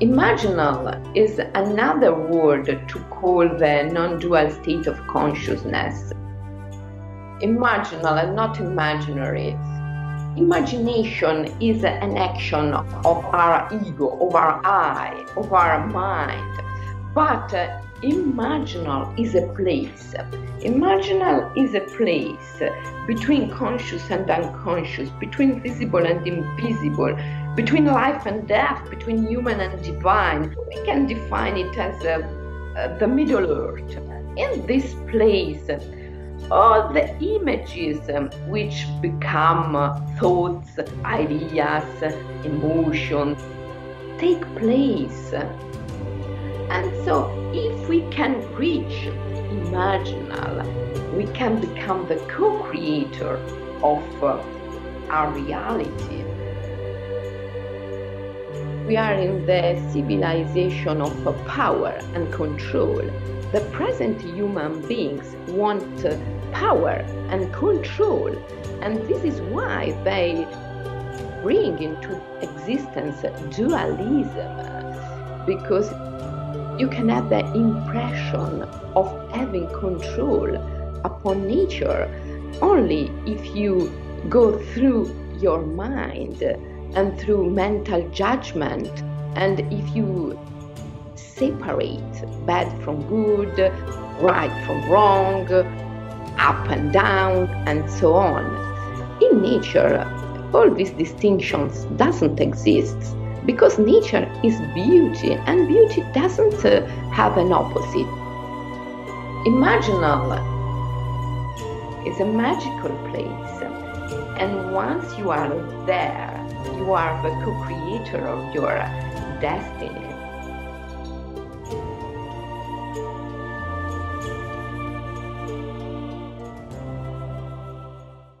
Imaginal is another word to call the non dual state of consciousness. Imaginal and not imaginary. Imagination is an action of our ego, of our I, of our mind. But uh, imaginal is a place. Imaginal is a place between conscious and unconscious, between visible and invisible, between life and death, between human and divine. We can define it as uh, uh, the Middle Earth. In this place, all the images um, which become uh, thoughts, ideas, emotions take place. And so, if we can reach imaginal, we can become the co creator of uh, our reality. We are in the civilization of power and control. The present human beings want power and control, and this is why they bring into existence dualism because you can have the impression of having control upon nature only if you go through your mind and through mental judgment. And if you separate bad from good right from wrong up and down and so on in nature all these distinctions doesn't exist. Because nature is beauty and beauty doesn't uh, have an opposite. Imaginal is a magical place and once you are there you are the co-creator of your destiny